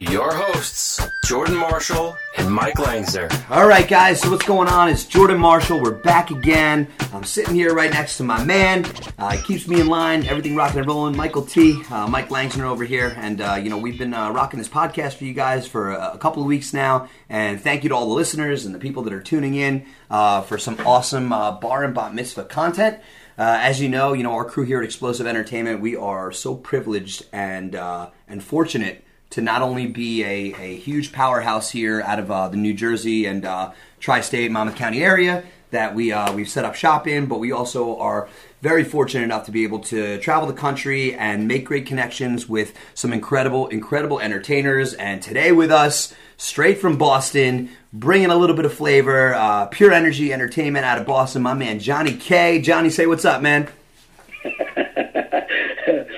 your hosts, Jordan Marshall and Mike Langsner. All right, guys. So what's going on? It's Jordan Marshall. We're back again. I'm sitting here right next to my man. Uh, he keeps me in line. Everything rocking and rolling. Michael T. Uh, Mike Langsner over here, and uh, you know we've been uh, rocking this podcast for you guys for a, a couple of weeks now. And thank you to all the listeners and the people that are tuning in uh, for some awesome uh, bar and bat mitzvah content. Uh, as you know, you know our crew here at Explosive Entertainment, we are so privileged and uh, and fortunate to not only be a, a huge powerhouse here out of uh, the New Jersey and uh, tri-state Monmouth County area that we uh, we've set up shop in, but we also are very fortunate enough to be able to travel the country and make great connections with some incredible incredible entertainers. And today with us, straight from Boston, bringing a little bit of flavor, uh, pure energy entertainment out of Boston, my man Johnny K. Johnny, say what's up, man.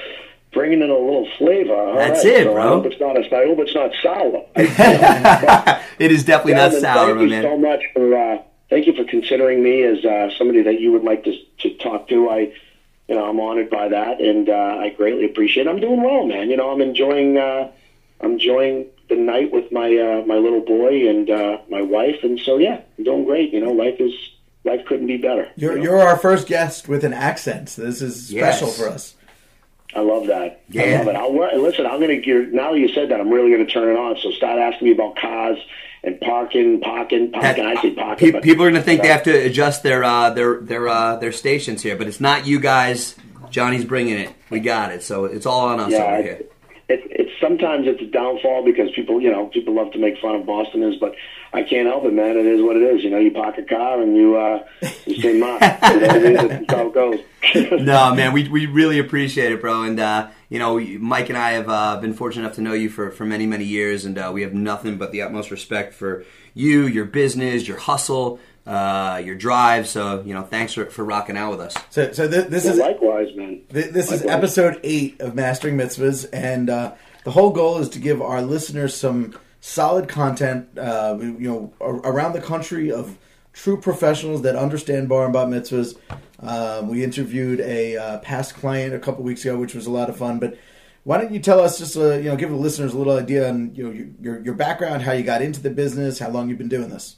bringing in a little flavor. All That's right, it, so bro. I hope it's not. I hope it's not sour. it is definitely not Gentlemen, sour, thank my you so much for uh, thank you for considering me as uh, somebody that you would like to to talk to. I, you know, I'm honored by that, and uh, I greatly appreciate. it. I'm doing well, man. You know, I'm enjoying. Uh, I'm enjoying the night with my uh, my little boy and uh, my wife, and so yeah, I'm doing great. You know, life is life couldn't be better. You're, you know? you're our first guest with an accent. So this is special Yes. for us. I love that. Yeah. I love it. I'll wor- listen. I'm gonna gear now that you said that. I'm really gonna turn it on. So start asking me about cars and parking, parking, parking. I say parking. Pe- but- people are going to think they have to adjust their uh, their their uh, their stations here, but it's not you guys. Johnny's bringing it. We got it. So it's all on us Yeah, over I- here. It, it's sometimes it's a downfall because people, you know, people love to make fun of Bostoners, but I can't help it, man. It is what it is. You know, you park a car and you uh, you say "ma." You know what That's how it goes. No, man, we, we really appreciate it, bro. And uh, you know, Mike and I have uh, been fortunate enough to know you for, for many many years, and uh, we have nothing but the utmost respect for you, your business, your hustle, uh, your drive. So you know, thanks for, for rocking out with us. So, so th- this Yeah, is likewise, man. th- this is episode eight of Mastering Mitzvahs, and uh, the whole goal is to give our listeners some solid content, uh, you know, around the country of true professionals that understand bar and bat mitzvahs. Um, we interviewed a uh, past client a couple weeks ago, which was a lot of fun. But why don't you tell us just, uh, you know, give the listeners a little idea on you know your your background, how you got into the business, how long you've been doing this.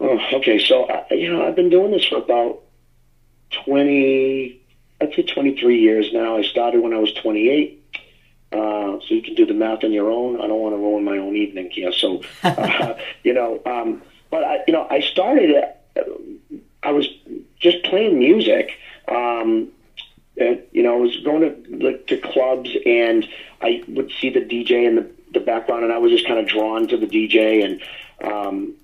Oh, okay, so uh, you know, I've been doing this for about twenty, I'd say twenty-three years now. I started when I was twenty-eight. Uh, so you can do the math on your own. I don't want to ruin my own evening here. So, uh, you know, um, but I, you know, I started. Uh, I was just playing music. Um, and, you know, I was going to like, to clubs, and I would see the DJ in the, the background, and I was just kind of drawn to the DJ, and um,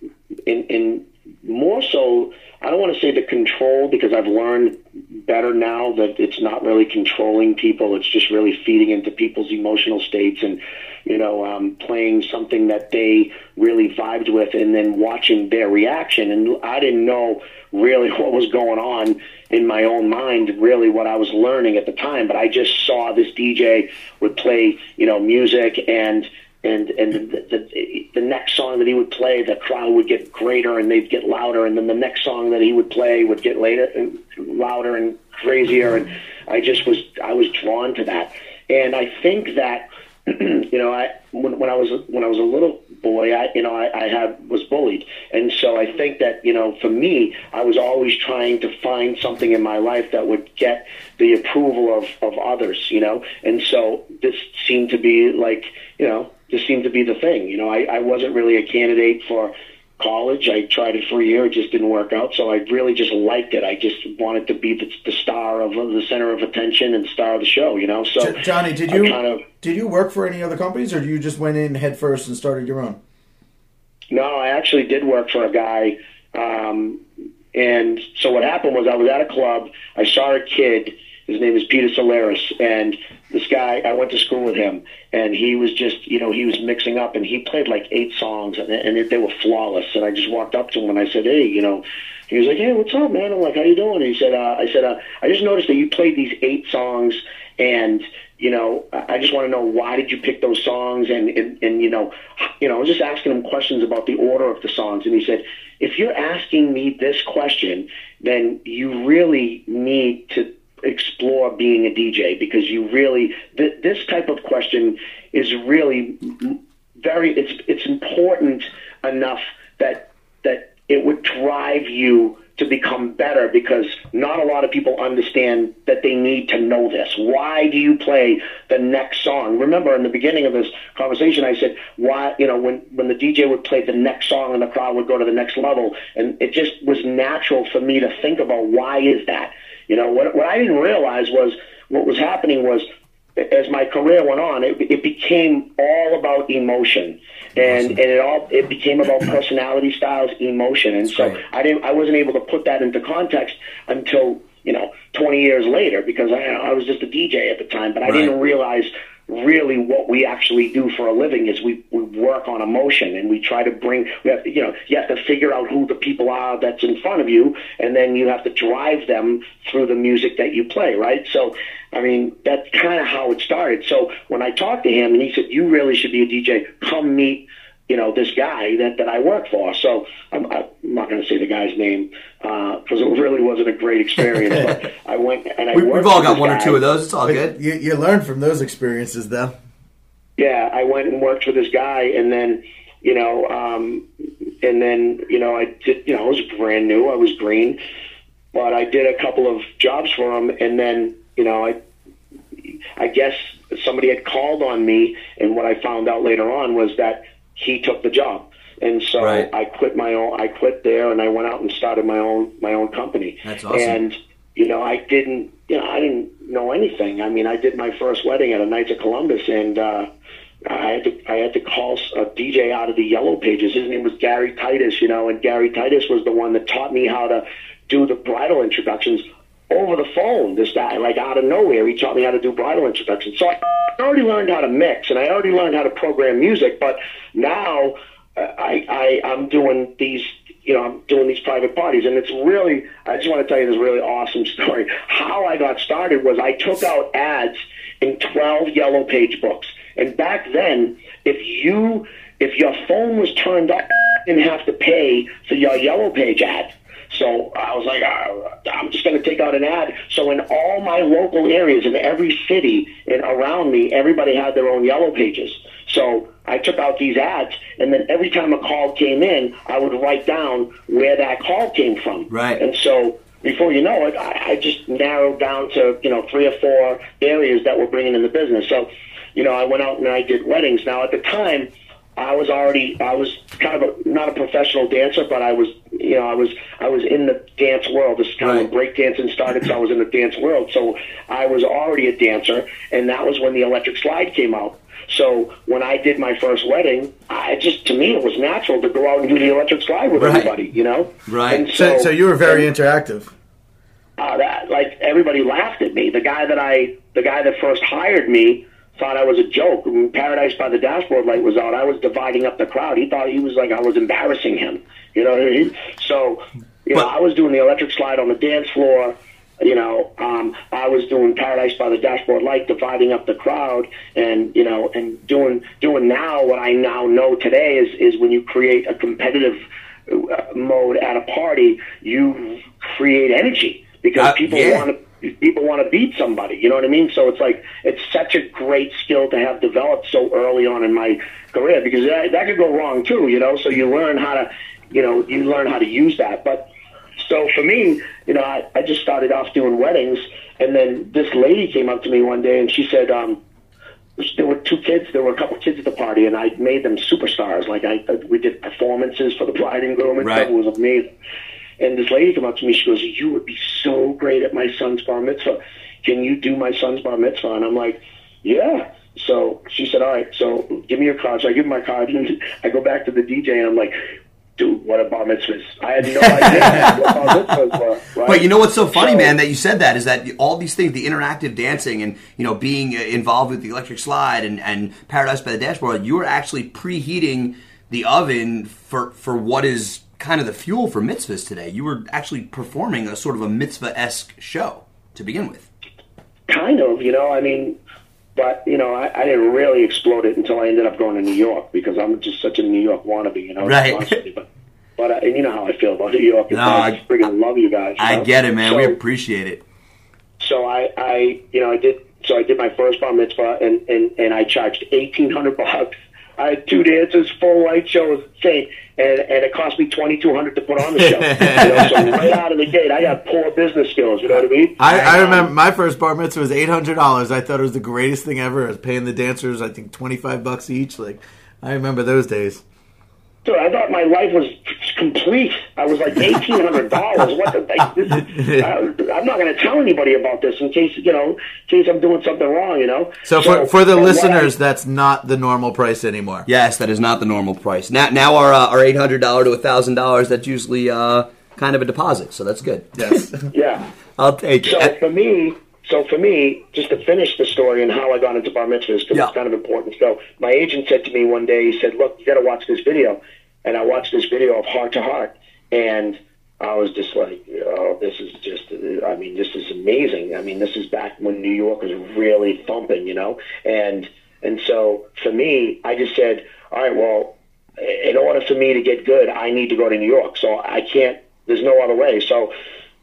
and, and more so, I don't want to say the control because I've learned better now that it's not really controlling people; it's just really feeding into people's emotional states and you know um, playing something that they really vibed with, and then watching their reaction. And I didn't know really what was going on in my own mind, really what I was learning at the time. But I just saw this DJ would play, you know, music and and and the, the the next song that he would play, the crowd would get greater and they'd get louder, and then the next song that he would play would get later louder and crazier, and I just was I was drawn to that, and I think that you know I when, when I was when I was a little boy, I you know I, I had was bullied, and so I think that you know for me, I was always trying to find something in my life that would get the approval of of others, you know, and so this seemed to be like you know this seemed to be the thing, you know. I, I wasn't really a candidate for college. I tried it for a year, it just didn't work out. So I really just liked it. I just wanted to be the, the star of the center of attention and star of the show, you know. So Johnny, did you kind of did you work for any other companies, or you just went in head first and started your own? No, I actually did work for a guy. Um, and so what happened was I was at a club. I saw a kid. His name is Peter Solaris, and this guy, I went to school with him, and he was just, you know, he was mixing up, and he played like eight songs, and, and they were flawless. And I just walked up to him and I said, "Hey, you know," he was like, "Hey, what's up, man?" I'm like, "How you doing?" And he said, uh, "I said, uh, I just noticed that you played these eight songs, and." You know, I just want to know why did you pick those songs, and, and and you know, you know, I was just asking him questions about the order of the songs, and he said, if you're asking me this question, then you really need to explore being a DJ because you really th- this type of question is really very it's it's important enough that that it would drive you to become better because not a lot of people understand that they need to know this. Why do you play the next song? Remember in the beginning of this conversation I said why you know when when the DJ would play the next song and the crowd would go to the next level and it just was natural for me to think about why is that? You know, what, what I didn't realize was what was happening was as my career went on, it, it became all about emotion, and awesome. and it all it became about personality styles, emotion, and That's so. I didn't I wasn't able to put that into context until you know 20 years later because I I was just a DJ at the time, but I right. didn't realize really what we actually do for a living is we, we work on emotion and we try to bring we have you know you have to figure out who the people are that's in front of you and then you have to drive them through the music that you play right? So i mean that's kind of how it started. So when i talked to him and he said you really should be a dj come meet you know, this guy that, that I work for. So I'm, I'm not going to say the guy's name because uh, it really wasn't a great experience. but I went and I we, We've all got one guy. or two of those. It's all but good. You, you learn from those experiences, though. Yeah, I went and worked for this guy, and then you know, um, and then you know, I did. You know, I was brand new. I was green, but I did a couple of jobs for him, and then you know, I, I guess somebody had called on me, and what I found out later on was that he took the job. And so right. I quit my own. I quit there, and I went out and started my own my own company. That's awesome. And you know, I didn't. You know, I didn't know anything. I mean, I did my first wedding at a Knights of Columbus, and uh, I had to I had to call a DJ out of the Yellow Pages. His name was Gary Titus. You know, and Gary Titus was the one that taught me how to do the bridal introductions over the phone. This guy, like out of nowhere, he taught me how to do bridal introductions. So I already learned how to mix, and I already learned how to program music. But now uh, I, I I'm doing these. You know, I'm doing these private parties, and it's really. I just want to tell you this really awesome story. How I got started was I took out ads in 12 yellow page books, and back then, if you if your phone was turned up, you didn't have to pay for your yellow page ad. So I was like, I'm just going to take out an ad. So in all my local areas, in every city and around me, everybody had their own yellow pages. So I took out these ads, and then every time a call came in, I would write down where that call came from. Right. And so before you know it, I, I just narrowed down to you know three or four areas that were bringing in the business. So, you know, I went out and I did weddings. Now at the time, I was already I was kind of a, not a professional dancer, but I was you know I was I was in the dance world. This is kind right. of when break started, so I was in the dance world. So I was already a dancer, and that was when the electric slide came out. So when I did my first wedding, I just to me it was natural to go out and do the electric slide with right. everybody, you know. Right. So, so, so you were very and, interactive. Uh, that like everybody laughed at me. The guy that I the guy that first hired me thought I was a joke. When Paradise by the Dashboard Light was out, I was dividing up the crowd. He thought he was like I was embarrassing him. You know, he, so you know, I was doing the electric slide on the dance floor. You know, um, I was doing Paradise by the Dashboard Light, dividing up the crowd, and you know, and doing doing now what I now know today is is when you create a competitive uh, mode at a party, you create energy because uh, people yeah. want to people want to beat somebody. You know what I mean? So it's like it's such a great skill to have developed so early on in my career because that, that could go wrong too. You know, so you learn how to, you know, you learn how to use that. But so for me, you know, I, I just started off doing weddings, and then this lady came up to me one day and she said. um there were two kids. There were a couple of kids at the party, and I made them superstars. Like I, we did performances for the bride and groom, and right. stuff. It was amazing. And this lady came up to me. She goes, "You would be so great at my son's bar mitzvah. Can you do my son's bar mitzvah?" And I'm like, "Yeah." So she said, "All right. So give me your card." So I give him my card, and I go back to the DJ, and I'm like, dude, what a bar mitzvah. I had no idea what bar mitzvahs were. Right? But you know what's so funny, So- man, that you said that is that all these things, the interactive dancing and you know being uh, involved with the electric slide and, and Paradise by the Dashboard, you were actually preheating the oven for for what is kind of the fuel for mitzvahs today. You were actually performing a sort of a mitzvah esque show to begin with. Kind of, you know. I mean, but you know, I, I didn't really explode it until I ended up going to New York because I'm just such a New York wannabe, you know. Right. you. But, but uh, and you know how I feel about New York. No, I I- freaking love you guys. you I know? get it, man. we appreciate it. so I, I, you know, I did. So I did my first bar mitzvah, and and and I charged eighteen hundred bucks. I had two dancers, full light show was insane, and and it cost me twenty two hundred to put on the show. you know, so right out of the gate, I got poor business skills. You know what I mean? I, I remember my first bar mitzvah was eight hundred dollars. I thought it was the greatest thing ever. I was paying the dancers, I think twenty five bucks each. Like I remember those days. Dude, I thought my life was complete. I was like eighteen hundred dollars. What the? Like, this is, I, I'm not going to tell anybody about this in case you know, in case I'm doing something wrong. You know. So for for the and what I- listeners, that's not the normal price anymore. Yes, that is not the normal price. Now, now our uh, our eight hundred dollar to thousand dollars. That's usually uh, kind of a deposit, so that's good. Yes. yeah. I'll take So it. for me, so for me, just to finish the story and how I got into bar mitzvahs, because Yeah. it's kind of important. So my agent said to me one day, he said, "Look, you got to watch this video," and I watched this video of Hart to Hart, and I was just like, "Oh, this is just, I mean, this is amazing. I mean, this is back when New York was really thumping, you know, and and so for me, I just said, all right, well." In order for me to get good, I need to go to New York. So I can't. There's no other way. So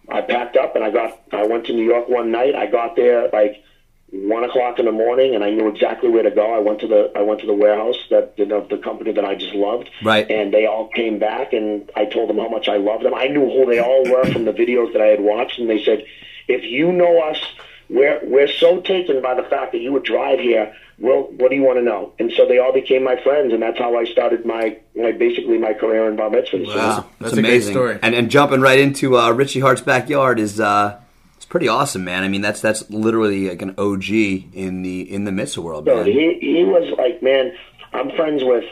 I packed up and I got I went to New York one night. I got there like one o'clock in the morning and I knew exactly where to go. I went to the I went to the warehouse that of the company that I just loved. Right. And they all came back and I told them how much I loved them. I knew who they all were from the videos that I had watched and they said, If you know us we're we're so taken by the fact that you would drive here. Well, what do you want to know? And so they all became my friends, and that's how I started my, my basically my career in bar mitzvahs. Wow. That's It's a great amazing. story. And and jumping right into uh, Richie Hart's backyard is uh, it's pretty awesome, man. I mean, that's that's literally like an OG in the in the mitzvah world, So man. he he was like, man, I'm friends with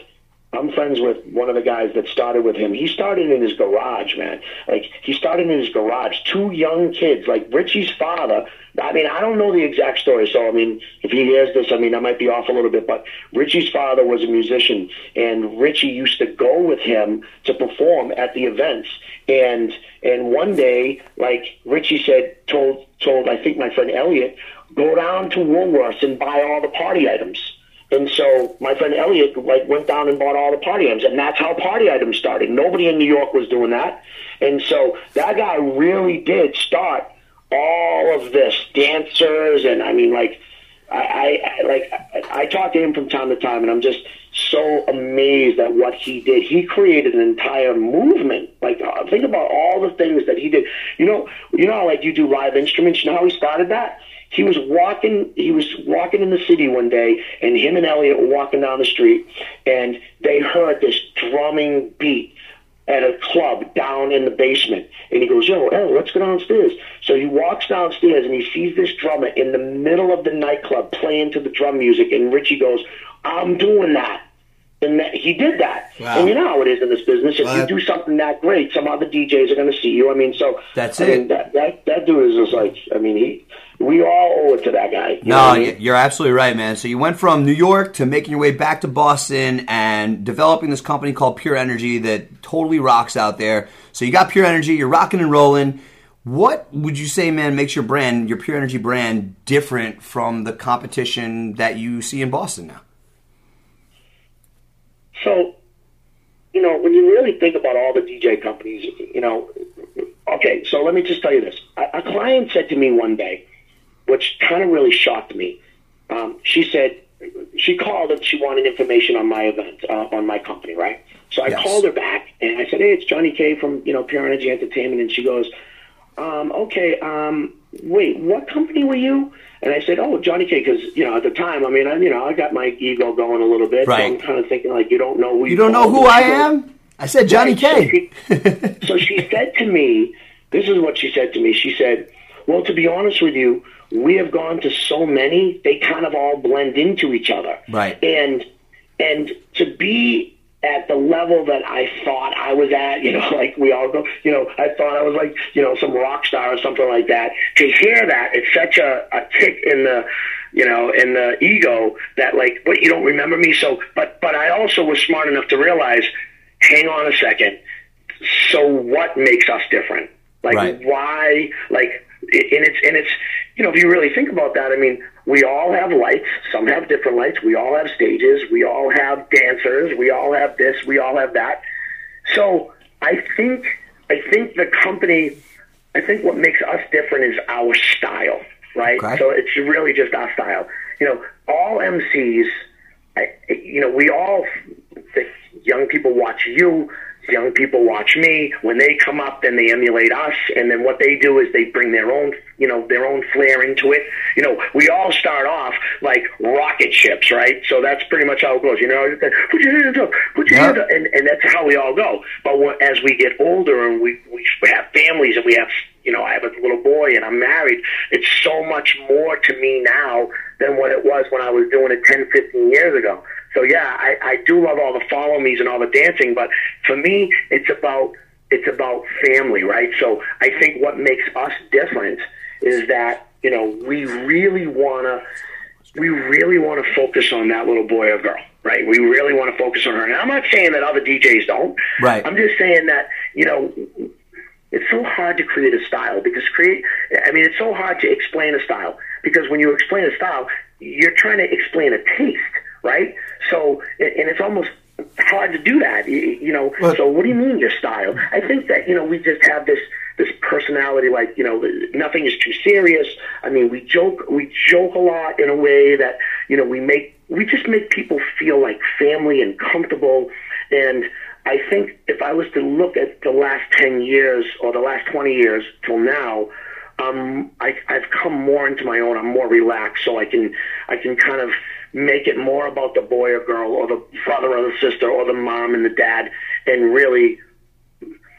I'm friends with one of the guys that started with him. He started in his garage, man. Like he started in his garage. Two young kids, like Richie's father. I mean, I don't know the exact story, so I mean, if he hears this, I mean, I might be off a little bit. But Richie's father was a musician, and Richie used to go with him to perform at the events. And and one day, like Richie said, told told I think my friend Elliot, go down to Woolworths and buy all the party items. And so my friend Elliot like went down and bought all the party items, and that's how party items started. Nobody in New York was doing that, and so that guy really did start all of this dancers, and I mean like I, I like I, I talk to him from time to time, and I'm just so amazed at what he did. He created an entire movement. Like uh, think about all the things that he did. You know, you know, how, like you do live instruments. You know how he started that? He was walking. He was walking in the city one day, and him and Elliot were walking down the street, and they heard this drumming beat at a club down in the basement. And he goes, Yo, El, let's go downstairs. So he walks downstairs and he sees this drummer in the middle of the nightclub playing to the drum music. And Richie goes, I'm doing that. And that, he did that. Wow. And you know how it is in this business. If Well, you do something that great, some other DJs are going to see you. I mean, so That's I it. Mean, that, that that dude is just like, I mean, he. We all owe it to that guy. You No, what I mean? you're absolutely right, man. So you went from New York to making your way back to Boston and developing this company called Pure Energy that totally rocks out there. So you got Pure Energy, you're rocking and rolling. What would you say, man, makes your brand, your Pure Energy brand, different from the competition that you see in Boston now? So, you know, when you really think about all the DJ companies, you know, okay, so let me just tell you this. A, a client said to me one day, which kind of really shocked me. Um, she said, she called and she wanted information on my event, uh, on my company, right? So I Yes. called her back and I said, hey, it's Johnny K from, you know, Pure Energy Entertainment. And she goes, um, okay, um, wait, what company were you? And I said, oh, Johnny K, because, you know, at the time, I mean, I, you know, I got my ego going a little bit. Right. So I'm kind of thinking, like, you don't know who You don't know who I am? I said Johnny Right, so K. she- so she said to me, this is what she said to me. She said, well, to be honest with you, we have gone to so many, they kind of all blend into each other. Right. And and to be at the level that I thought I was at, you know, like we all go, you know, I thought I was like, you know, some rock star or something like that. To hear that, it's such a, a kick in the, you know, in the ego that like, but you don't remember me. So, but, but I also was smart enough to realize, hang on a second. So what makes us different? Like Right. why, like, and it's, and it's, you know, if you really think about that, I mean, we all have lights. Some have different lights. We all have stages. We all have dancers. We all have this. We all have that. So I think I think the company I think what makes us different is our style, right? Okay. So it's really just our style. You know, all MCs, I, you know, we all the young people watch you. Young people watch me. When they come up, then they emulate us, and then what they do is they bring their own, you know, their own flair into it. You know, we all start off like rocket ships, right? So that's pretty much how it goes. You know, put your hands up, put your Yeah. hands up, and, and that's how we all go. But when, as we get older and we we have families and we have, you know, I have a little boy and I'm married. It's so much more to me now than what it was when I was doing it 10, 15 years ago. So yeah, I, I do love all the follow me's and all the dancing, but for me, it's about it's about family, right? So I think what makes us different is that you know we really wanna we really want to focus on that little boy or girl, right? We really want to focus on her. And I'm not saying that other DJs don't. Right. I'm just saying that you know it's so hard to create a style because create I mean it's so hard to explain a style because when you explain a style you're trying to explain a taste right so and it's almost hard to do that you, know. But- so what do you mean your style? I think that you know we just have this this personality like you know nothing is too serious. I mean we joke we joke a lot in a way that you know we make we just make people feel like family and comfortable. And I think if I was to look at the last 10 years or the last 20 years till now, um, I, I've come more into my own. I'm more relaxed, so I can I can kind of make it more about the boy or girl or the brother or the sister or the mom and the dad, and really,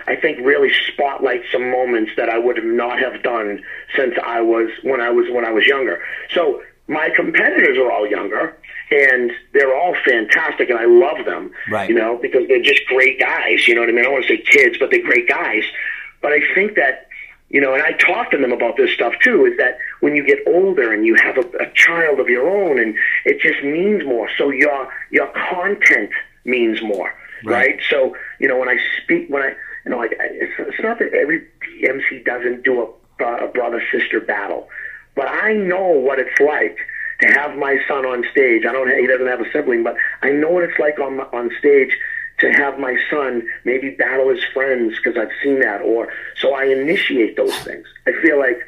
I think really spotlight some moments that I would have not have done since I was when I was when I was younger. So my competitors are all younger, and they're all fantastic, and I love them. Right. You know, because they're just great guys. You know what I mean? I don't want to say kids, but they're great guys. But I think that, you know, and I talk to them about this stuff too, is that when you get older and you have a, a child of your own, and it just means more. So your your content means more, Right. right? So you know, when I speak, when I, you know, like I- it's, it's not that every MC doesn't do a, a brother sister battle, but I know what it's like to have my son on stage. I don't. He doesn't have a sibling, but I know what it's like on on stage to have my son maybe battle his friends because I've seen that, or so I initiate those things. I feel like,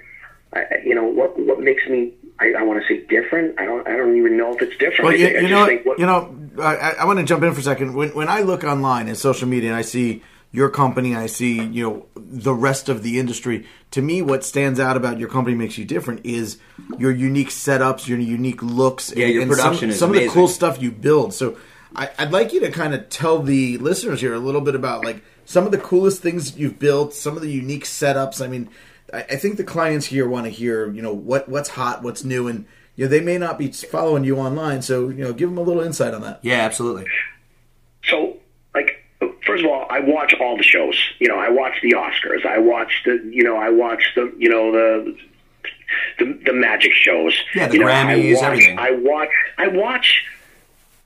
I, I- you know, what what makes me. I, I want to say different. I don't. I don't even know if it's different. Well, I, you, I you just know, think what, you know, I, I want to jump in for a second. When when I look online in social media and I see your company, I see you know the rest of the industry. To me, what stands out about your company makes you different is your unique setups, your unique looks, Yeah, your production some, is some of the cool stuff you build. So, I, I'd like you to kind of tell the listeners here a little bit about like some of the coolest things you've built, some of the unique setups. I mean, I, I think the clients here want to hear, you know, what what's hot, what's new, and you know they may not be following you online, so you know, give them a little insight on that. Yeah, absolutely. so like first of all i watch all the shows you know i watch the oscars i watch the you know i watch the you know the the, the magic shows Yeah, the you know, Grammys, I watch, everything. i watch i watch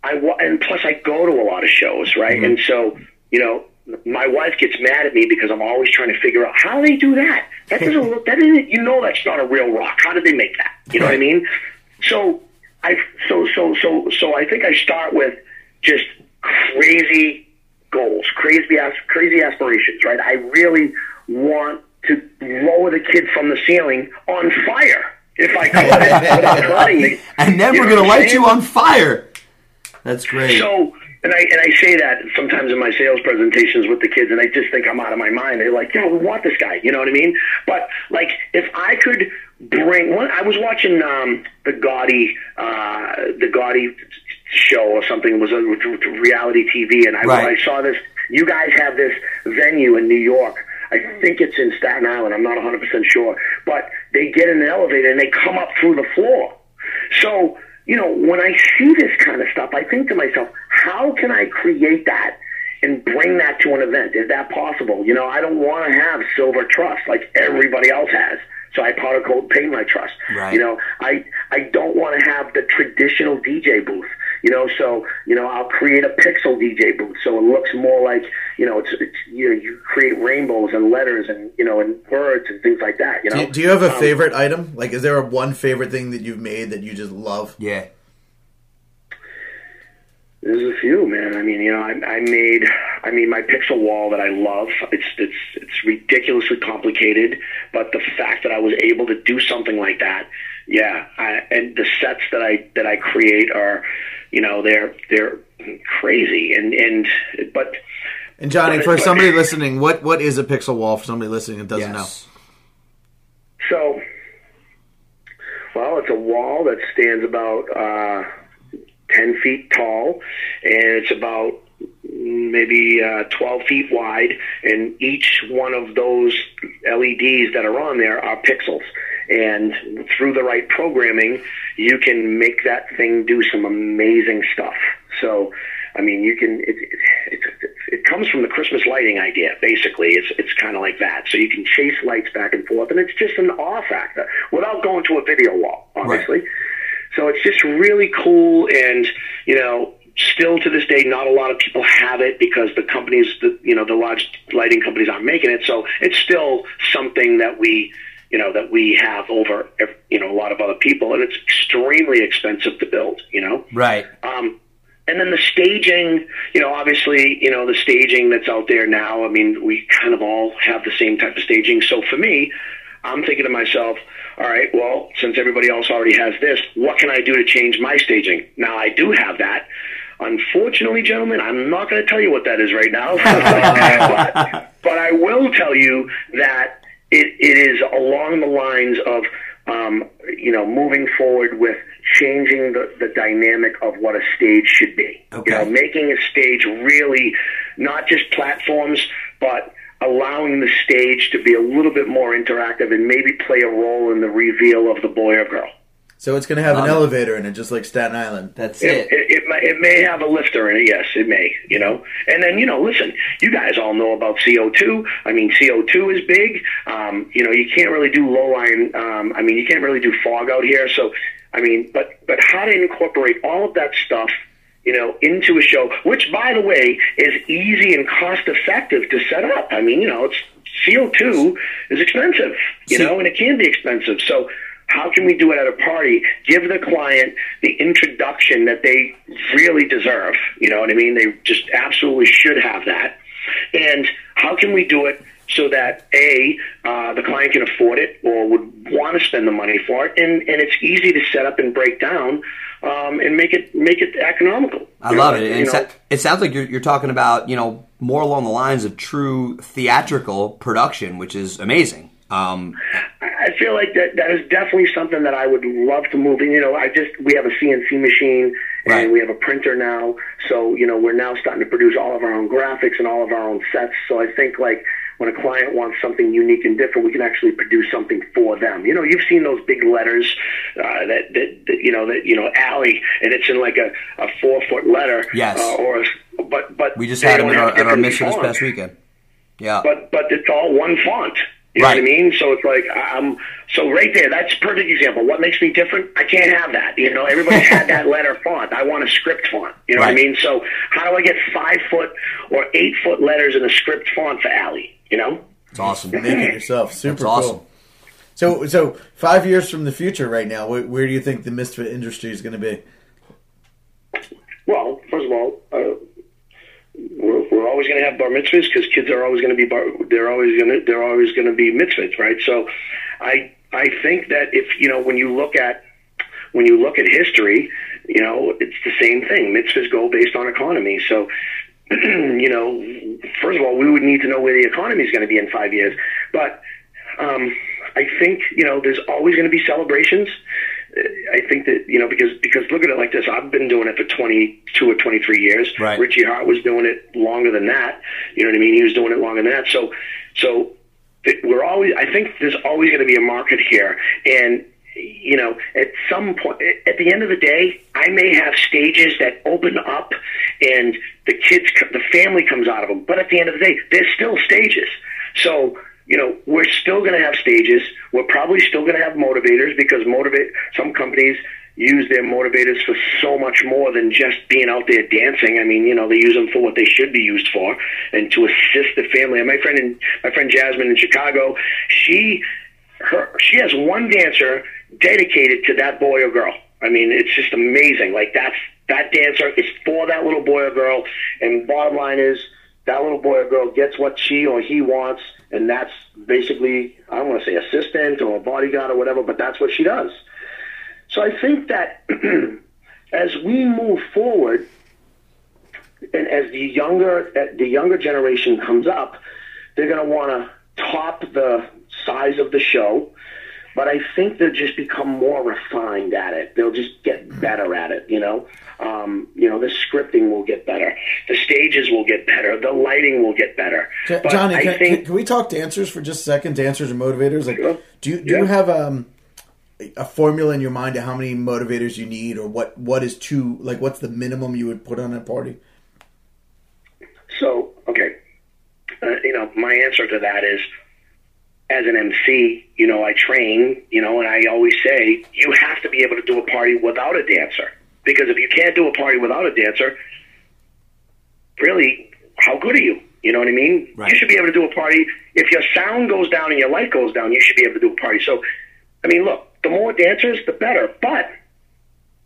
i and plus i go to a lot of shows right Mm-hmm. and so you know my wife gets mad at me because I'm always trying to figure out how they do that. That doesn't look. That isn't. You know, that's not a real rock. How did they make that? You know what I mean? So I so so so so I think I start with just crazy goals, crazy crazy aspirations, right? I really want to lower the kid from the ceiling on fire if I could without hurting me. And then You we're gonna light you on fire. That's great. So, and I and I say that sometimes in my sales presentations with the kids, and I just think I'm out of my mind. They're like, "Yo, we want this guy," you know what I mean? But like, if I could bring, one, I was watching um, the Gaudy, uh, the Gaudy show or something. It was a reality TV, and I, Right. I saw this. You guys have this venue in New York. I think it's in Staten Island. I'm not 100 percent sure, but they get in an elevator and they come up through the floor. So, you know, when I see this kind of stuff, I think to myself, how can I create that and bring that to an event. Is that possible? You know, I don't want to have silver truss like everybody else has. So I powder coat paint my truss. Right. You know, I I don't want to have the traditional DJ booth. You know, so you know I'll create a pixel DJ booth so it looks more like you know it's, it's you know you create rainbows and letters and you know and words and things like that. You know. Do you, do you have a Um, favorite item? Like, is there a one favorite thing that you've made that you just love? Yeah. There's a few, man. I mean, you know, I, I made, I mean, my pixel wall that I love. It's it's it's ridiculously complicated, but the fact that I was able to do something like that, yeah. I, and the sets that I that I create are, you know, they're they're crazy. And and but And Johnny, But- for but- somebody listening, what what is a pixel wall? For somebody listening that doesn't Yes. So, well, it's a wall that stands about uh, 10 feet tall, and it's about maybe uh, 12 feet wide, and each one of those LEDs that are on there are pixels. And through the right programming, you can make that thing do some amazing stuff. So, I mean, you can. It, it, it, it comes from the Christmas lighting idea. Basically, it's it's kind of like that. So you can chase lights back and forth, and it's just an awe factor without going to a video wall, obviously. So it's just really cool, and you know, still to this day, not a lot of people have it because the companies, the you know, the large lighting companies aren't making it. So it's still something that we, you know, that we have over, you know, a lot of other people, and it's extremely expensive to build. You know, Right. um, and then the staging, you know, obviously, you know, the staging that's out there now, I mean, we kind of all have the same type of staging. So for me, I'm thinking to myself, all right, well, since everybody else already has this, what can I do to change my staging? Now, I do have that. Unfortunately, gentlemen, I'm not going to tell you what that is right now. but, but I will tell you that it, it is along the lines of, um, you know, moving forward with changing the, the dynamic of what a stage should be. Okay. You know, making a stage really not just platforms, but allowing the stage to be a little bit more interactive and maybe play a role in the reveal of the boy or girl. So it's going to have Love an it. elevator in it, just like Staten Island. That's It, it. it, it, may, it may have a lifter in it, yes, it may, you know. And then, you know, listen, you guys all know about CO2. I mean, CO2 is big. Um, you know, you can't really do low line, um, I mean, you can't really do fog out here. So, I mean, but, but how to incorporate all of that stuff, you know, into a show, which, by the way, is easy and cost effective to set up. I mean, you know, it's CO2 is expensive, you know, and it can be expensive. So, how can we do it at a party? Give the client the introduction that they really deserve. You know what I mean? They just absolutely should have that. And how can we do it so that a uh, the client can afford it or would want to spend the money for it, and and it's easy to set up and break down um, and make it make it economical. I love know, it. And it, sa- it sounds like you're, you're talking about, you know, more along the lines of true theatrical production, which is amazing. Um, I feel like that that is definitely something that I would love to move in. You know, I just we have a CNC machine and Right. we have a printer now, so you know we're now starting to produce all of our own graphics and all of our own sets. So I think like when a client wants something unique and different, we can actually produce something for them. You know, you've seen those big letters uh, that, that that you know that you know Allie, and it's in like a, a four foot letter. Yes. Uh, or a, but but we just had them at our, our mission this past weekend. Yeah. but but it's all one font. You know what I mean? So it's like I'm so right there. That's a perfect example. What makes me different? I can't have that. You know, everybody's had that letter font. I want a script font. You know what I mean? So how do I get five foot or eight foot letters in a script font for Allie? You know? It's awesome. Make it yourself. Super That's awesome. cool. So, so five years from the future, right now, where, where do you think the mitzvah industry is going to be? Well, first of all, uh, we're, we're always going to have bar mitzvahs because kids are always going to be bar. They're always going to they're always going to be mitzvahs, right? So, I I think that if you know when you look at when you look at history, you know it's the same thing. Mitzvahs go based on economy. So, you know, first of all, we would need to know where the economy is going to be in five years. But um, I think you know there's always going to be celebrations. I think that you know because because look at it like this. I've been doing it for 22 or 23 years. Right. Richie Hart was doing it longer than that. You know what I mean? He was doing it longer than that. So so it, we're always. I think there's always going to be a market here, and you know, at some point, at the end of the day, I may have stages that open up and the kids, the family comes out of them. But at the end of the day, there's still stages. So you know, we're still going to have stages. We're probably still going to have motivators because motivate some companies use their motivators for so much more than just being out there dancing. I mean, you know, they use them for what they should be used for and to assist the family. And my friend, in, my friend Jasmine in Chicago, she her she has one dancer dedicated to that boy or girl. I mean, it's just amazing. Like that's that dancer is for that little boy or girl. And bottom line is that little boy or girl gets what she or he wants, and that's basically I don't want to say assistant or bodyguard or whatever, but that's what she does. So I think that as we move forward, and as the younger the younger generation comes up, they're going to want to top the size of the show. But I think they'll just become more refined at it. They'll just get better at it. You know, um, you know, the scripting will get better, the stages will get better, the lighting will get better. But Johnny, I can, think, can, can we talk dancers for just a second? Dancers and motivators. Like, Sure. do you do you have um, a formula in your mind of how many motivators you need, or what what is too like? What's the minimum you would put on a party? So, okay, uh, you know, my answer to that is, as an MC, you know, I train, you know, and I always say you have to be able to do a party without a dancer because if you can't do a party without a dancer, really, how good are you? You know what I mean? Right. You should be able to do a party. If your sound goes down and your light goes down, you should be able to do a party. So, I mean, look, the more dancers, the better. But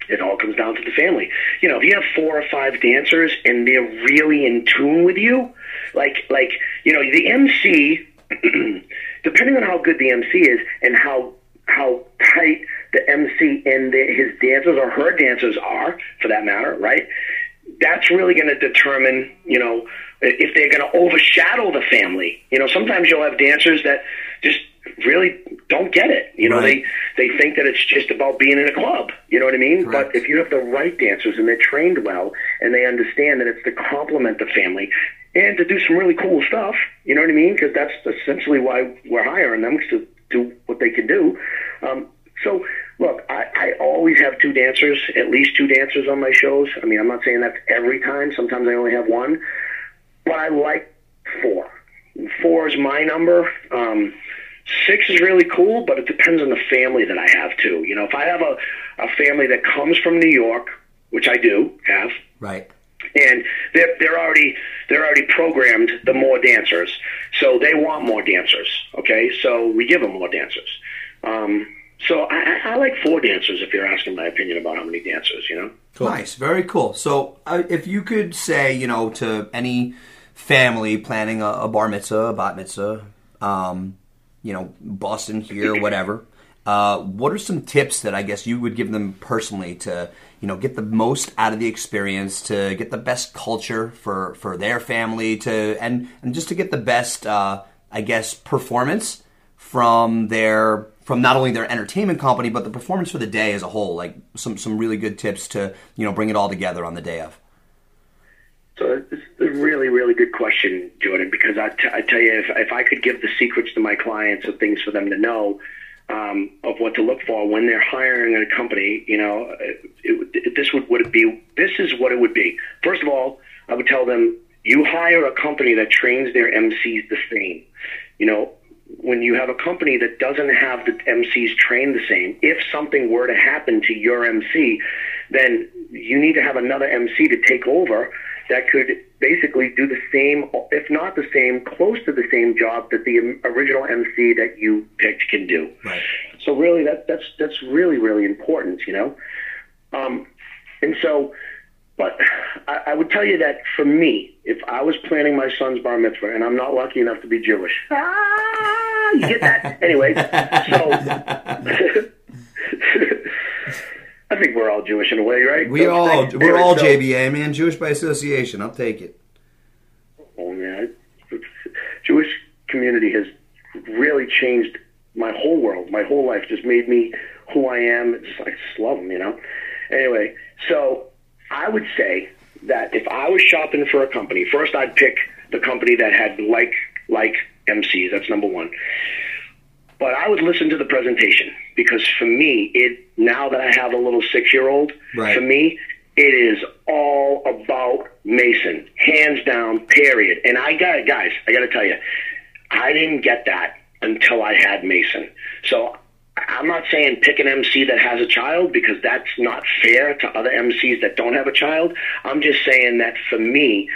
it all comes down to the family. You know, if you have four or five dancers and they're really in tune with you, like like you know, the MC, depending on how good the MC is and how how tight the MC and the, his dancers or her dancers are, for that matter, right? That's really going to determine, you know, if they're going to overshadow the family. You know, sometimes you'll have dancers that just really don't get it. You know, Right. they they think that it's just about being in a club. You know what I mean? Correct. But if you have the right dancers and they're trained well and they understand that it's to complement the family and to do some really cool stuff, you know what I mean? Because that's essentially why we're hiring them to do what they can do. Um, so, look, I, I always have two dancers, at least two dancers on my shows. I mean, I'm not saying that's every time. Sometimes I only have one, but I like four. Four is my number. Um, six is really cool, but it depends on the family that I have too. You know, if I have a, a family that comes from New York, which I do have, Right. And they're they're already they're already programmed the more dancers, so they want more dancers. Okay, so we give them more dancers. Um, so I, I I like four dancers if you're asking my opinion about how many dancers. You know. Nice, very cool. So, uh, if you could say, you know, to any family planning a, a bar mitzvah, a bat mitzvah, um, you know, Boston here, whatever, uh, what are some tips that I guess you would give them personally to, you know, get the most out of the experience, to get the best culture for for their family, to and and just to get the best, uh, I guess, performance from their from not only their entertainment company but the performance for the day as a whole. Like some some really good tips to you know bring it all together on the day of. So it's a really, really good question, Jordan, because I, t- I tell you, if, if I could give the secrets to my clients of things for them to know um, of what to look for when they're hiring a company, you know, it, it, this would, would it be, this is what it would be. First of all, I would tell them, you hire a company that trains their MCs the same. You know, when you have a company that doesn't have the MCs trained the same, if something were to happen to your MC, then you need to have another MC to take over that could basically do the same, if not the same, close to the same job that the original MC that you picked can do. Right. So really, that that's that's really really important, you know. Um, and so, but I, I would tell you that for me, if I was planning my son's bar mitzvah, and I'm not lucky enough to be Jewish, ah, you get that anyway. So. I think we're all Jewish in a way, right? we all we're all so- jba man jewish by association i'll take it Oh man, Jewish community has really changed my whole world, my whole life. Just made me who I am. It's I just love them, you know. Anyway, so I would say that if I was shopping for a company, first I'd pick the company that had like like MCs. That's number one. But I would listen to the presentation because for me, it now that I have a little six year old, Right. for me, It is all about Mason, hands down, period. And I got guys, I got to tell you, I didn't get that until I had Mason. So I'm not saying pick an MC that has a child because that's not fair to other MCs that don't have a child. I'm just saying that for me,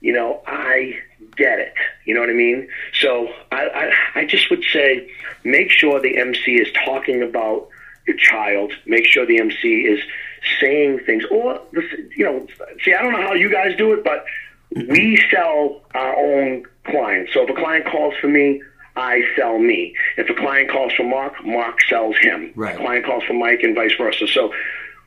you know, I get it. You know what I mean? So I, I, I just would say make sure the MC is talking about your child. Make sure the MC is saying things. Or, you know, see, I don't know how you guys do it, but we sell our own clients. So if a client calls for me, I sell me. If a client calls for Mark, Mark sells him. Right. If a client calls for Mike, and vice versa. So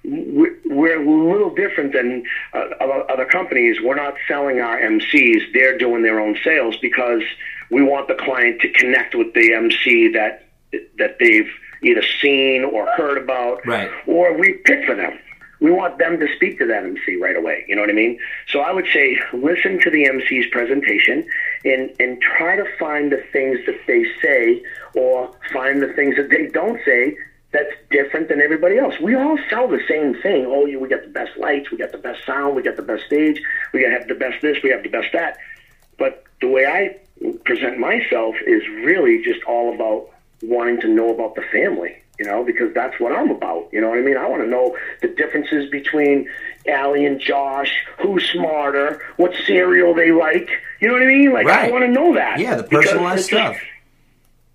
we're, we're a little different than uh, other, other companies. We're not selling our MCs; they're doing their own sales because we want the client to connect with the MC that that they've either seen or heard about, Right. or we pick for them. We want them to speak to that MC right away. You know what I mean? So I would say listen to the MC's presentation and and try to find the things that they say or find the things that they don't say that's different than everybody else. We all sell the same thing. Oh, you, we got the best lights, we got the best sound, we got the best stage, we got have the best this, we have the best that. But the way I present myself is really just all about wanting to know about the family, you know, because that's what I'm about. You know what I mean? I want to know the differences between Allie and Josh, who's smarter, what cereal they like. You know what I mean? Like I want to know that. Yeah, the personalized it's just- stuff.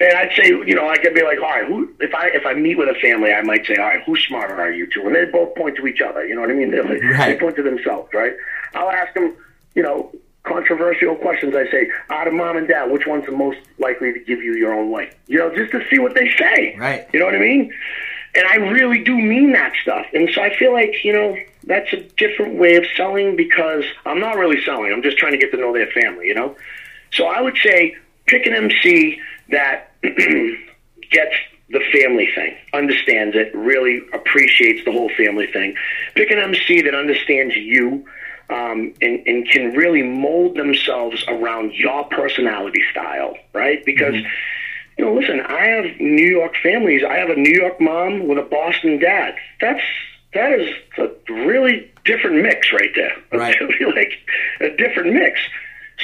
And I'd say, you know, I could be like, all right, who? If I if I meet with a family, I might say, all right, who's smarter are you two? And they both point to each other. You know what I mean? They, they point to themselves, right? I'll ask them, you know, controversial questions. I say, out of mom and dad, which one's the most likely to give you your own way? You know, just to see what they say. Right. You know what I mean? And I really do mean that stuff. And so I feel like, you know, that's a different way of selling because I'm not really selling. I'm just trying to get to know their family, you know? So I would say pick an MC that gets the family thing, understands it, really appreciates the whole family thing. Pick an MC that understands you um, and, and can really mold themselves around your personality style, right? Because, you know, listen, I have New York families. I have a New York mom with a Boston dad. That's that is a really different mix right there. Right. like a different mix.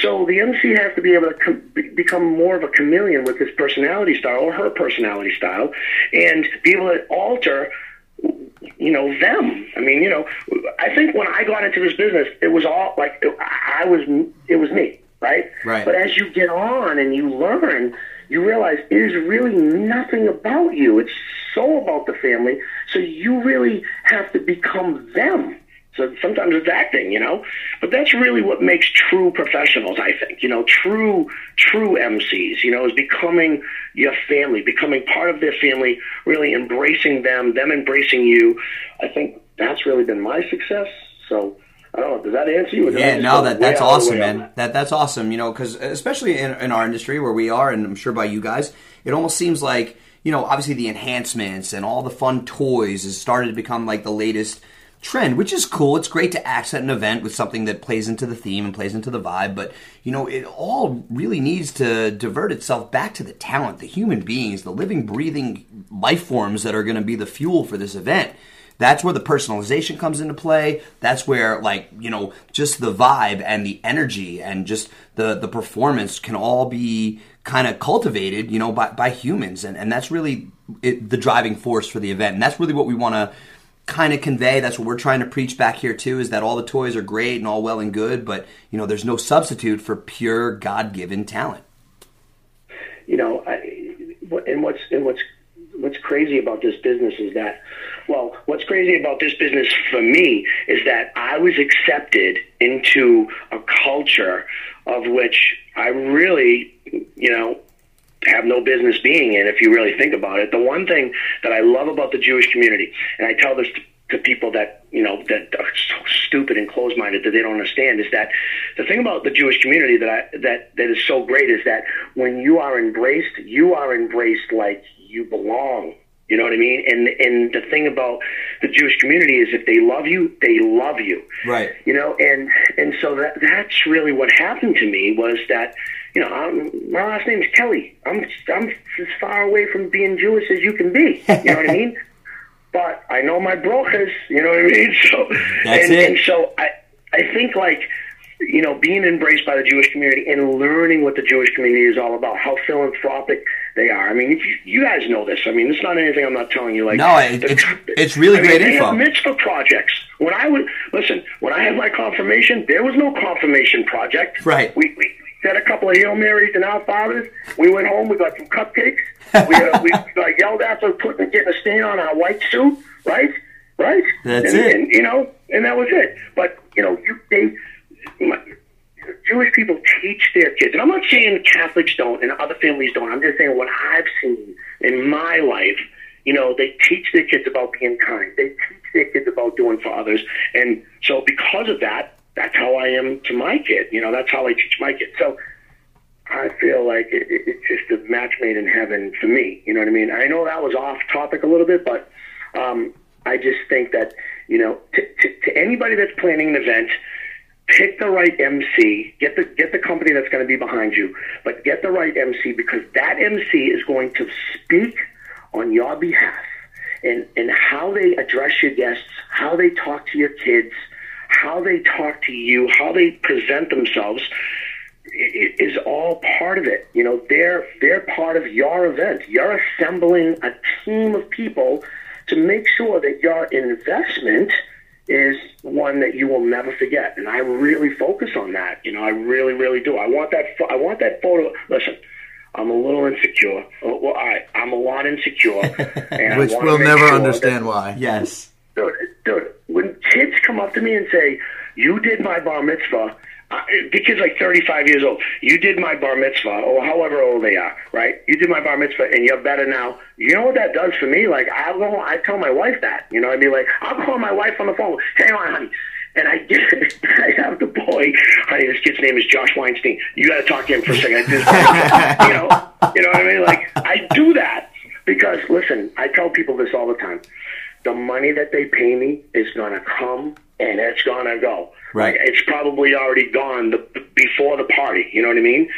So the MC has to be able to com- become more of a chameleon with his personality style or her personality style, and be able to alter, you know, them. I mean, you know, I think when I got into this business, it was all like I was. It was me, right? Right. But as you get on and you learn, you realize it is really nothing about you. It's so about the family. So you really have to become them. So sometimes it's acting, you know, but that's really what makes true professionals. I think, you know, true true MCs, you know, is becoming your family, becoming part of their family, really embracing them, them embracing you. I think that's really been my success. So I don't know. Does that answer you? Or did I Yeah, no, that that's out of the awesome, man. That that's awesome. You know, because uh, especially in, in our industry where we are, and I'm sure by you guys, it almost seems like you know, obviously the enhancements and all the fun toys has started to become like the latest trend, which is cool. It's great to accent an event with something that plays into the theme and plays into the vibe, but you know, it all really needs to divert itself back to the talent, the human beings, the living, breathing life forms that are going to be the fuel for this event. That's where the personalization comes into play. That's where, like, you know, just the vibe and the energy and just the, the performance can all be kind of cultivated, you know, by, by humans. And, and that's really it, the driving force for the event. And that's really what we want to kind of convey. That's what we're trying to preach back here, too, is that all the toys are great and all well and good, but, you know, there's no substitute for pure God given talent. you know, I, and what's and what's what's crazy about this business is that, well, what's crazy about this business for me is that I was accepted into a culture of which I really, you know, have no business being in if you really think about it. The one thing that I love about the Jewish community, and I tell this to, to people that you know that are so stupid and closed-minded that they don't understand, is that the thing about the Jewish community that I, that that is so great is that when you are embraced, you are embraced like you belong. You know what I mean? And and the thing about the Jewish community is if they love you, they love you Right. you know and and so that that's really what happened to me was that you know I'm, my last name's Kelly I'm I'm as far away from being Jewish as you can be you know what I mean but I know my brokers. You know what I mean? So That's and, it. and so I I think like you know being embraced by the Jewish community and learning what the Jewish community is all about, how philanthropic they are. I mean, you, you guys know this. I mean, it's not anything I'm not telling you. Like No, it- the- it's- it's really I mean, great they info. Mitzvah projects. When I would listen, when I had my confirmation, there was no confirmation project. Right. We, we said a couple of hail marys and our fathers. We went home. We got some cupcakes. We, uh, we got yelled at for putting getting a stain on our white suit. Right. Right. That's and, it. And, you know, and that was it. But you know, you, they. My, Jewish people teach their kids, and I'm not saying Catholics don't and other families don't. I'm just saying what I've seen in my life. You know, they teach their kids about being kind. They teach their kids about doing for others, and so because of that, that's how I am to my kid. You know, that's how I teach my kids. So I feel like it, it, it's just a match made in heaven for me. You know what I mean? I know that was off topic a little bit, but um, I just think that you know, to, to, to anybody that's planning an event, pick the right MC. Get the get the company that's going to be behind you, but get the right MC because that MC is going to speak on your behalf and and how they address your guests, how they talk to your kids, how they talk to you, how they present themselves is all part of it. You know, they're they're part of your event. You're assembling a team of people to make sure that your investment is one that you will never forget. And I really focus on that. You know, I really, really do. I want that. I want that photo. Listen. I'm a little insecure. Well, I, I'm a lot insecure, and Which we'll never sure understand why. Yes. Dude, dude, when kids come up to me and say, "You did my bar mitzvah," I, the kid's like 35 years old. You did my bar mitzvah, or however old they are, right? You did my bar mitzvah, and you're better now. You know what that does for me? Like I'll go, I tell my wife that. You know, I'd be like, I'll call my wife on the phone. Hang on, honey. And I get, I have the boy, honey. This kid's name is Josh Weinstein. You got to talk to him for a second. I you know, you know what I mean? Like I do that because listen, I tell people this all the time the money that they pay me is going to come and it's going to go. Right. Like, it's probably already gone the, before the party. You know what I mean?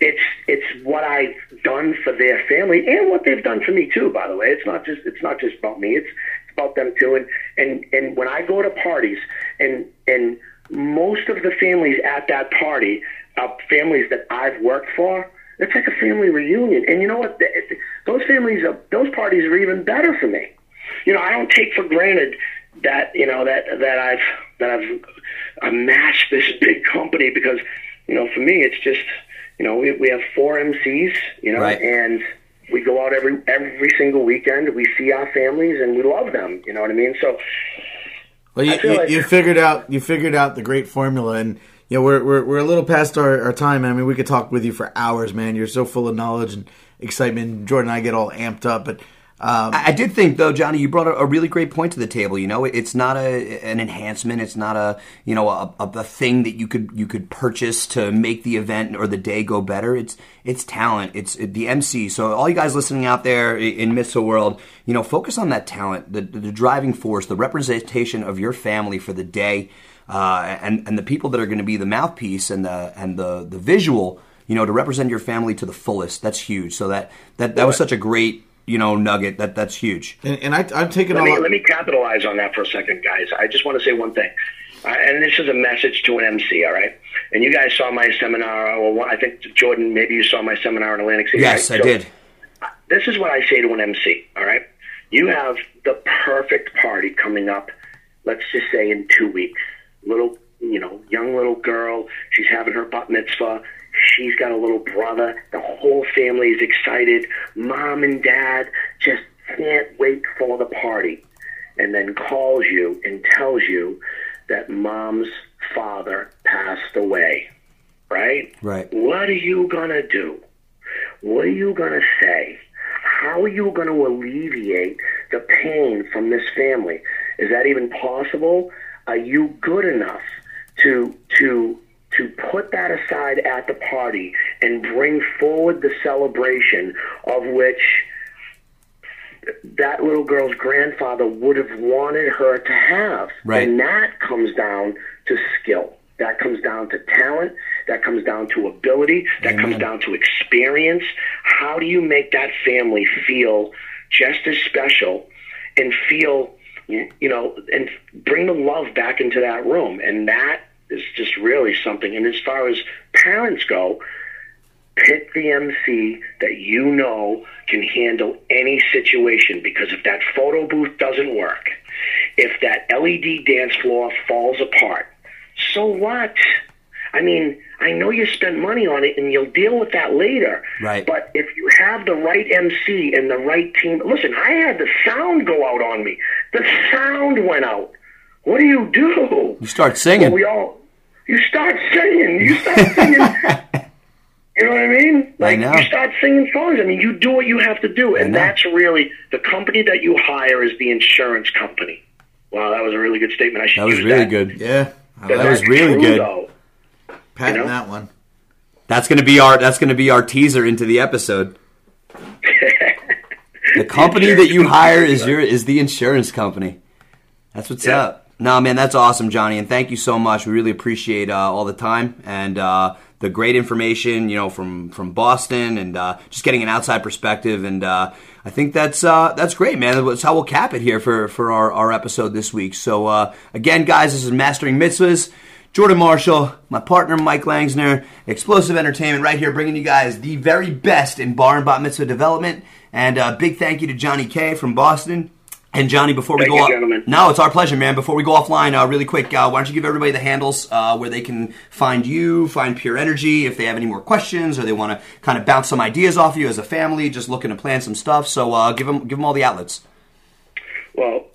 It's it's what I've done for their family and what they've done for me too. By the way, it's not just it's not just about me. It's it's about them too. And and and when I go to parties and and most of the families at that party are families that I've worked for. It's like a family reunion. And you know what? Th- Those families, are, those parties are even better for me you know, I don't take for granted that you know that that I've that I've amassed this big company because you know for me it's just you know we we have four MCs you know Right. and we go out every every single weekend we see our families and we love them you know what I mean so Well, you, you, like- you figured out you figured out the great formula, and you know we're we're, we're a little past our, our time. I mean, we could talk with you for hours, man. You're so full of knowledge and excitement. Jordan and I get all amped up, but um, I I did think though, Johnny, you brought a, a really great point to the table. You know, it's not a an enhancement. It's not a you know a, a, a thing that you could you could purchase to make the event or the day go better. It's it's talent. It's the MC. So all you guys listening out there in Mitzvah world, you know, focus on that talent, the, the driving force, the representation of your family for the day, uh, and and the people that are going to be the mouthpiece and the and the the visual. You know, to represent your family to the fullest. That's huge. So that that that was such a great you know nugget that that's huge and, and I, I'm taking let all. me let me capitalize on that for a second guys I just want to say one thing uh, and this is a message to an MC all right and you guys saw my seminar or one, I think Jordan maybe you saw my seminar in Atlantic City yes right? i So- did this is what I say to an MC, all right? You have the perfect party coming up, let's just say in two weeks. Little, you know, young little girl, she's having her bat mitzvah. She's got a little brother. The whole family is excited. Mom and dad just can't wait for the party. And then calls you and tells you that mom's father passed away, right? Right. What are you going to do? What are you going to say? How are you going to alleviate the pain from this family? Is that even possible? Are you good enough to to to put that aside at the party and bring forward the celebration of which that little girl's grandfather would have wanted her to have? Right. And that comes down to skill. That comes down to talent. That comes down to ability. That comes down to experience. How do you make that family feel just as special and feel, you know, and bring the love back into that room. And that is just really something. And as far as parents go, pick the MC that you know can handle any situation because if that photo booth doesn't work, if that LED dance floor falls apart, so what? I mean, I know you spent money on it and you'll deal with that later. Right. But if you have the right MC and the right team, listen, I had the sound go out on me. The sound went out. What do you do? You start singing. Well, we all, you start singing. You start singing. you know what I mean? Like know. you start singing songs. I mean, you do what you have to do, and that's really the company that you hire is the insurance company. Wow, that was a really good statement. I should That was use really that. good. Yeah, I That like was really true, good. Though. patting you know? that one. That's gonna be our that's gonna be our teaser into the episode. The company that you hire is your is the insurance company. That's what's Yeah. up. No, man, that's awesome, Johnny, and thank you so much. We really appreciate uh, all the time and uh, the great information, you know, from from Boston, and uh, just getting an outside perspective. And uh, I think that's uh, that's great, man. That's how we'll cap it here for for our, our episode this week. So uh, again, guys, this is Mastering Mitzvahs. Jordan Marshall, my partner Mike Langsner, Explosive Entertainment, right here, bringing you guys the very best in bar and bat mitzvah development. And uh, big thank you to Johnny K from Boston. And Johnny, before we Thank go you, off, gentlemen. no, it's our pleasure, man. Before we go offline, uh, really quick, uh, why don't you give everybody the handles uh, where they can find you, find Pure Energy, if they have any more questions or they want to kind of bounce some ideas off you as a family, just looking to plan some stuff. So uh, give them give them all the outlets. Well,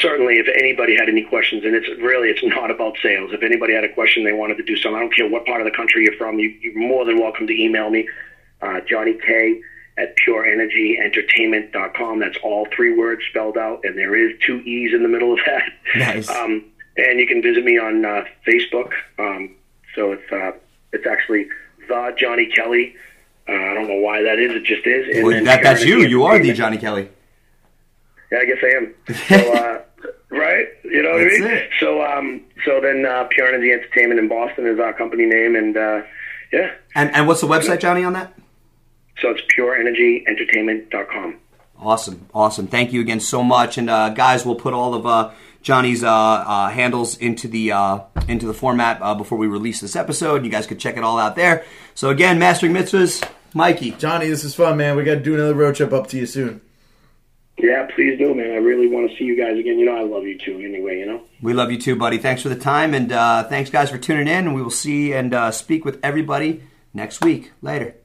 certainly, if anybody had any questions, and it's really it's not about sales. If anybody had a question, they wanted to do something. I don't care what part of the country you're from. You, you're more than welcome to email me, uh, Johnny K at pureenergyentertainment.com. That's all three words spelled out, and there is two e's in the middle of that. Nice. Um, and you can visit me on uh, Facebook. Um, so it's uh, it's actually the Johnny Kelly. Uh, I don't know why that is. It just is. And Well, that, that's you. You are the Johnny Kelly. Yeah, I guess I am. So, uh, right? You know what That's I mean? it. So, um, so then uh, Pure Energy Entertainment in Boston is our company name, and uh, yeah, And and what's the website, Johnny, on that? So it's pureenergyentertainment.com. Awesome, awesome. Thank you again so much. And uh, guys, we'll put all of uh, Johnny's uh, uh, handles into the uh, into the format uh, before we release this episode. You guys could check it all out there. So again, mastering mitzvahs, Mikey. Johnny, this is fun, man. We got to do another road trip up to you soon. Yeah, please do, man. I really want to see you guys again. You know, I love you too. Anyway, you know. We love you too, buddy. Thanks for the time, and uh, thanks guys for tuning in. And we will see and uh, speak with everybody next week. Later.